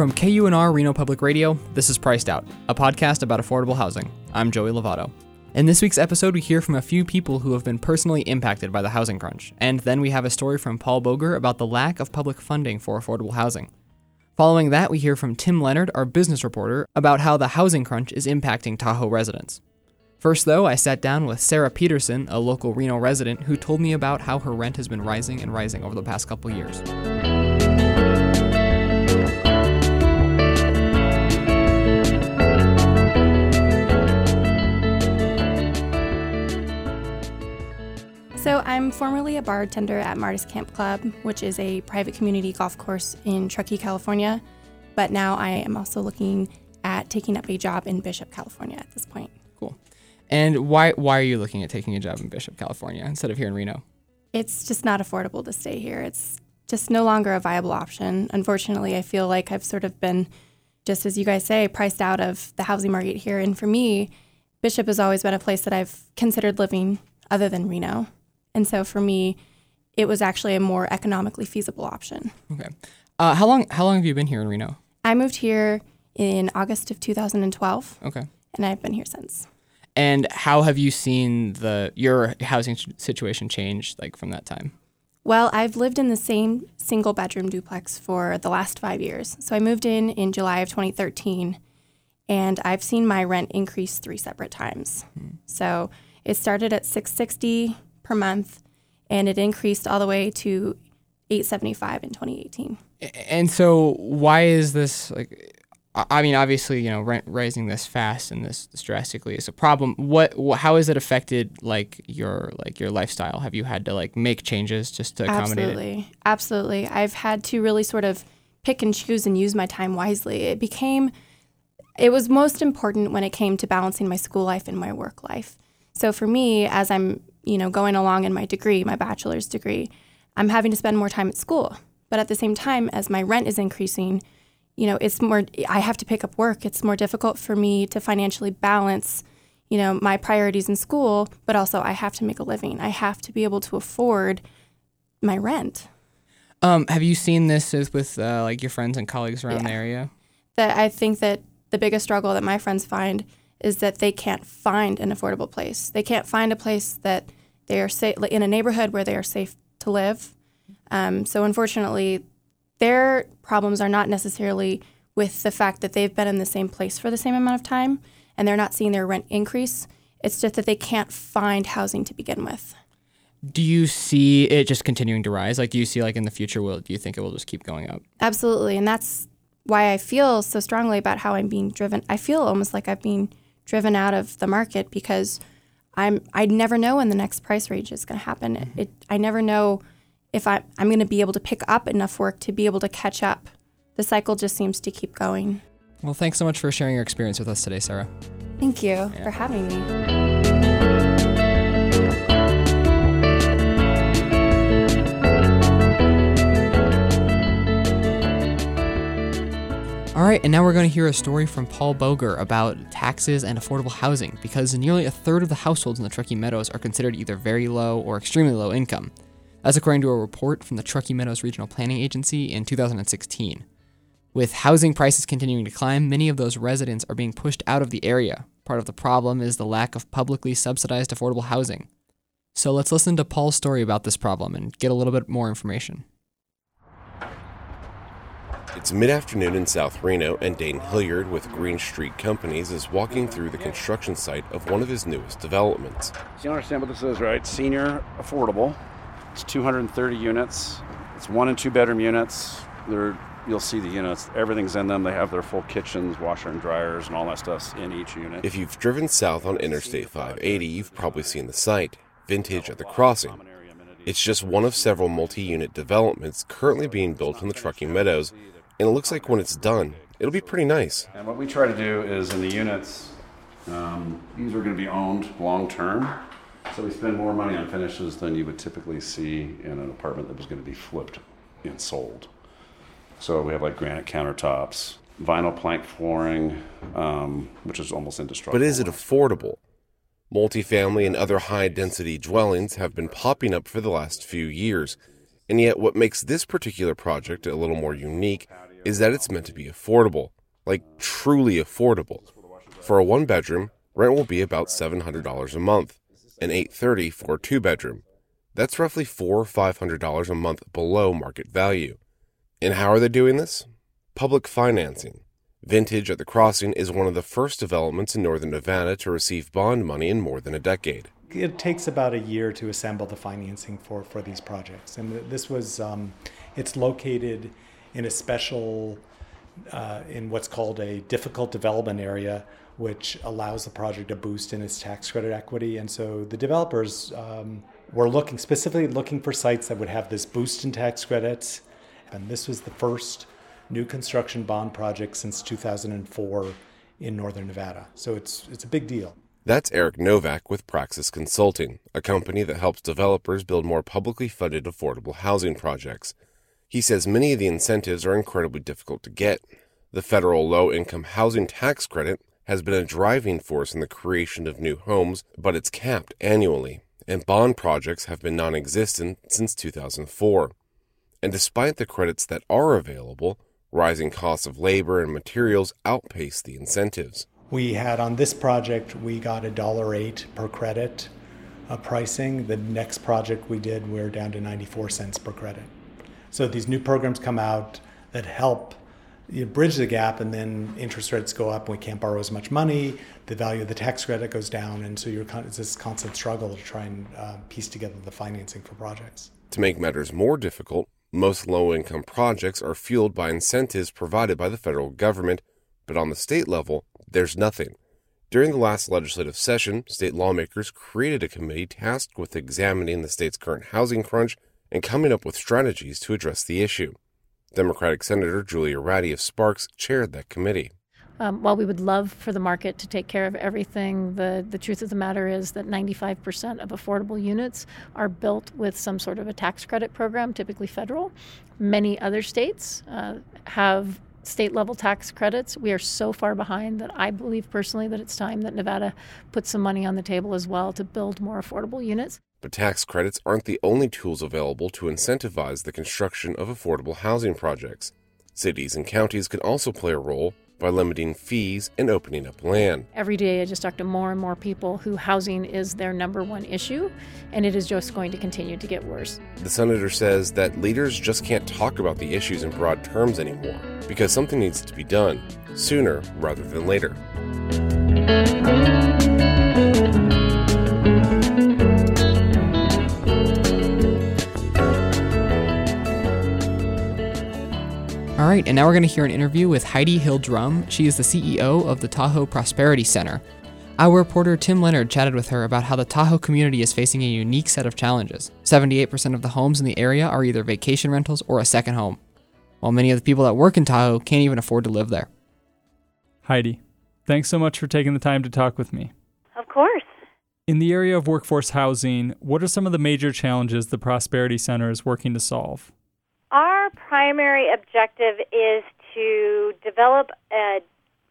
From KUNR Reno Public Radio, this is Priced Out, a podcast about affordable housing. I'm Joey Lovato. In this week's episode, we hear from a few people who have been personally impacted by the housing crunch, and then we have a story from Paul Boger about the lack of public funding for affordable housing. Following that, we hear from Tim Leonard, our business reporter, about how the housing crunch is impacting Tahoe residents. First, though, I sat down with Sarah Peterson, a local Reno resident, who told me about how her rent has been rising and rising over the past couple years. So, I'm formerly a bartender at Martis Camp Club, which is a private community golf course in Truckee, California. But now I am also looking at taking up a job in Bishop, California at this point. Cool. And why why are you looking at taking a job in Bishop, California instead of here in Reno? It's just not affordable to stay here. It's just no longer a viable option. Unfortunately, I feel like I've sort of been, just as you guys say, priced out of the housing market here. And for me, Bishop has always been a place that I've considered living other than Reno. And so for me, it was actually a more economically feasible option. Okay. Uh, how long how long have you been here in Reno? I moved here in August of 2012, Okay. and I've been here since. And how have you seen the your housing situation change like from that time? Well, I've lived in the same single bedroom duplex for the last five years. So I moved in in July of 2013, and I've seen my rent increase three separate times. So it started at 660 per month, and it increased all the way to 875 in 2018. And so why is this like? I mean, obviously, you know, rent rising this fast and this, this drastically is a problem. What, wh- how has it affected like your like your lifestyle? Have you had to like make changes just to accommodate it? Absolutely. Absolutely. I've had to really sort of pick and choose and use my time wisely. It became, it was most important when it came to balancing my school life and my work life. So for me, as I'm, you know, going along in my degree, my bachelor's degree, I'm having to spend more time at school. But at the same time, as my rent is increasing, you know, it's more, I have to pick up work. It's more difficult for me to financially balance, you know, my priorities in school, but also I have to make a living. I have to be able to afford my rent. Um, have you seen this with, with uh, like your friends and colleagues around the area? that I think that the biggest struggle that my friends find is that they can't find an affordable place. They can't find a place that they are safe in a neighborhood where they are safe to live. Um, so unfortunately, their problems are not necessarily with the fact that they've been in the same place for the same amount of time and they're not seeing their rent increase. It's just that they can't find housing to begin with. Do you see it just continuing to rise? Like, do you see like in the future, will do you think it will just keep going up? Absolutely. And that's why I feel so strongly about how I'm being driven. I feel almost like I've been driven out of the market because I'm I'd never know when the next price range is going to happen. It, it I never know if I I'm going to be able to pick up enough work to be able to catch up. The cycle just seems to keep going. Well, thanks so much for sharing your experience with us today, Sarah. Thank you for having me. All right, and now we're going to hear a story from Paul Boger about taxes and affordable housing because nearly a third of the households in the Truckee Meadows are considered either very low or extremely low income. That's according to a report from the Truckee Meadows Regional Planning Agency in 2016. With housing prices continuing to climb, many of those residents are being pushed out of the area. Part of the problem is the lack of publicly subsidized affordable housing. So let's listen to Paul's story about this problem and get a little bit more information. It's mid afternoon in South Reno, and Dane Hilliard with Green Street Companies is walking through the construction site of one of his newest developments. So you understand what this is, right? Senior affordable. It's 230 units. It's one and two bedroom units. They're you'll see the units. Everything's in them. They have their full kitchens, washer and dryers, and all that stuff in each unit. If you've driven south on Interstate 580, you've probably seen the site, Vintage at the Crossing. It's just one of several multi unit developments currently being built in the Truckee Meadows, and it looks like when it's done, it'll be pretty nice. And what we try to do is in the units, um, these are going to be owned long term. So we spend more money on finishes than you would typically see in an apartment that was going to be flipped and sold. So we have like granite countertops, vinyl plank flooring, um, which is almost indestructible. But is it affordable? Multifamily and other high density dwellings have been popping up for the last few years, and yet what makes this particular project a little more unique is that it's meant to be affordable, like truly affordable. For a one bedroom, rent will be about $700 a month, and 830 for a two bedroom. That's roughly four or five hundred dollars a month below market value. And how are they doing this? Public financing. Vintage at the Crossing is one of the first developments in northern Nevada to receive bond money in more than a decade. It takes about a year to assemble the financing for, for these projects. And this was, um, it's located in a special, uh, in what's called a difficult development area, which allows the project a boost in its tax credit equity. And so the developers um, were looking, specifically looking for sites that would have this boost in tax credits. And this was the first new construction bond project since 2004 in northern Nevada. So it's, it's a big deal. That's Eric Novak with Praxis Consulting, a company that helps developers build more publicly funded affordable housing projects. He says many of the incentives are incredibly difficult to get. The federal low income housing tax credit has been a driving force in the creation of new homes, but it's capped annually, and bond projects have been non existent since 2004. And despite the credits that are available, rising costs of labor and materials outpace the incentives. We had on this project, we got a dollar eight per credit uh, pricing. The next project we did, we are down to 94 cents per credit. So these new programs come out that help you bridge the gap, and then interest rates go up, and we can't borrow as much money. The value of the tax credit goes down, and so you're it's this constant struggle to try and uh, piece together the financing for projects. To make matters more difficult, most low income projects are fueled by incentives provided by the federal government, but on the state level, there's nothing. During the last legislative session, state lawmakers created a committee tasked with examining the state's current housing crunch and coming up with strategies to address the issue. Democratic Senator Julia Ratti of Sparks chaired that committee. Um, while we would love for the market to take care of everything, the, the truth of the matter is that 95% of affordable units are built with some sort of a tax credit program, typically federal. Many other states uh, have state level tax credits. We are so far behind that I believe personally that it's time that Nevada put some money on the table as well to build more affordable units. But tax credits aren't the only tools available to incentivize the construction of affordable housing projects. Cities and counties can also play a role by limiting fees and opening up land. Every day, I just talk to more and more people who housing is their number one issue, and it is just going to continue to get worse. The senator says that leaders just can't talk about the issues in broad terms anymore because something needs to be done sooner rather than later. Right, and now we're going to hear an interview with Heidi Hill Drum. She is the CEO of the Tahoe Prosperity Center. Our reporter Tim Leonard chatted with her about how the Tahoe community is facing a unique set of challenges. 78% of the homes in the area are either vacation rentals or a second home, while many of the people that work in Tahoe can't even afford to live there. Heidi, thanks so much for taking the time to talk with me. Of course. In the area of workforce housing, what are some of the major challenges the Prosperity Center is working to solve? Our primary objective is to develop a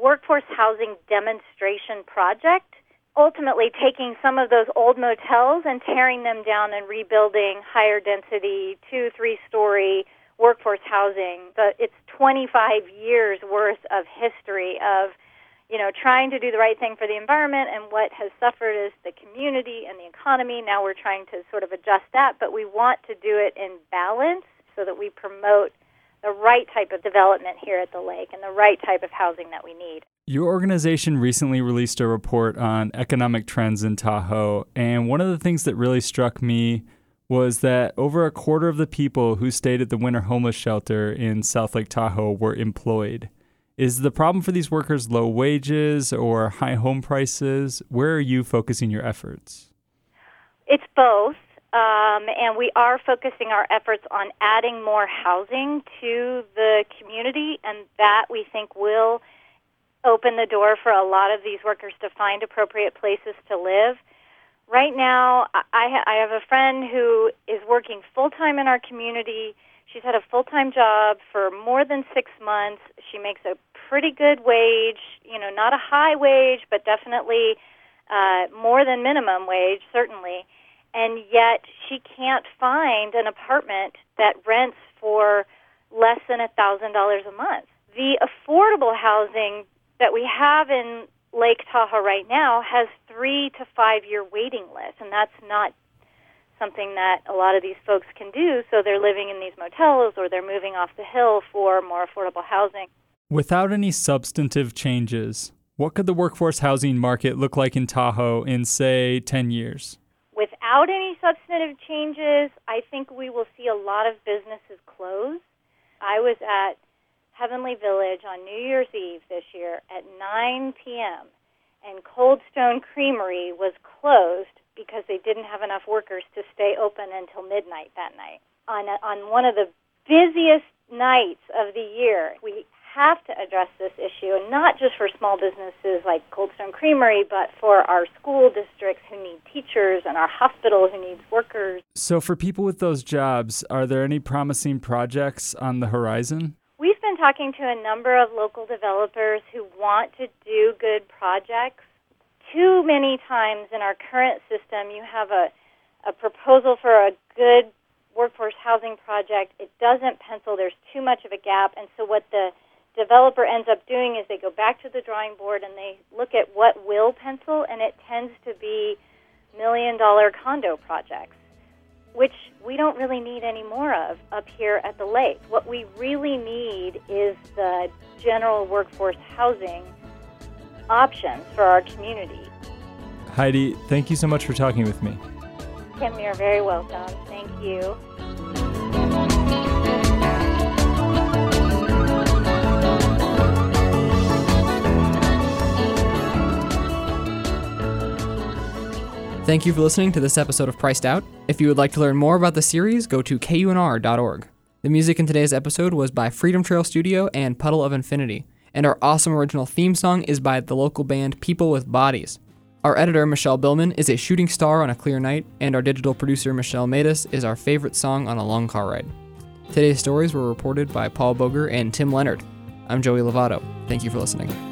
workforce housing demonstration project, ultimately taking some of those old motels and tearing them down and rebuilding higher density, two, three story workforce housing. But it's 25 years worth of history of you know, trying to do the right thing for the environment and what has suffered is the community and the economy. Now we're trying to sort of adjust that, but we want to do it in balance so that we promote the right type of development here at the lake and the right type of housing that we need. Your organization recently released a report on economic trends in Tahoe, and one of the things that really struck me was that over a quarter of the people who stayed at the winter homeless shelter in South Lake Tahoe were employed. Is the problem for these workers low wages or high home prices? Where are you focusing your efforts? It's both. Um, and we are focusing our efforts on adding more housing to the community, and that we think will open the door for a lot of these workers to find appropriate places to live. Right now, I, ha- I have a friend who is working full time in our community. She's had a full time job for more than six months. She makes a pretty good wage, you know, not a high wage, but definitely uh, more than minimum wage, certainly and yet she can't find an apartment that rents for less than a $1,000 a month. The affordable housing that we have in Lake Tahoe right now has three to five year waiting lists, and that's not something that a lot of these folks can do. So they're living in these motels or they're moving off the hill for more affordable housing. Without any substantive changes, what could the workforce housing market look like in Tahoe in, say, 10 years? Without any substantive changes, I think we will see a lot of businesses close. I was at Heavenly Village on New Year's Eve this year at 9 p.m., and Cold Stone Creamery was closed because they didn't have enough workers to stay open until midnight that night. On, a, on one of the busiest nights of the year, we have to address this issue, and not just for small businesses like Cold Stone Creamery, but for our school districts who need teachers and our hospitals who need workers. So, for people with those jobs, are there any promising projects on the horizon? We've been talking to a number of local developers who want to do good projects. Too many times in our current system, you have a, a proposal for a good workforce housing project. It doesn't pencil. There's too much of a gap. And so, what the developer ends up doing is they go back to the drawing board and they look at what will pencil, and it tends to be million dollar condo projects, which we don't really need any more of up here at the lake. What we really need is the general workforce housing options for our community. Heidi, thank you so much for talking with me. Kim, you're very welcome. Thank you. Thank you for listening to this episode of Priced Out. If you would like to learn more about the series, go to kunr.org. The music in today's episode was by Freedom Trail Studio and Puddle of Infinity, and our awesome original theme song is by the local band People with Bodies. Our editor, Michelle Billman, is a shooting star on a clear night, and our digital producer, Michelle Matus, is our favorite song on a long car ride. Today's stories were reported by Paul Boger and Tim Leonard. I'm Joey Lovato. Thank you for listening.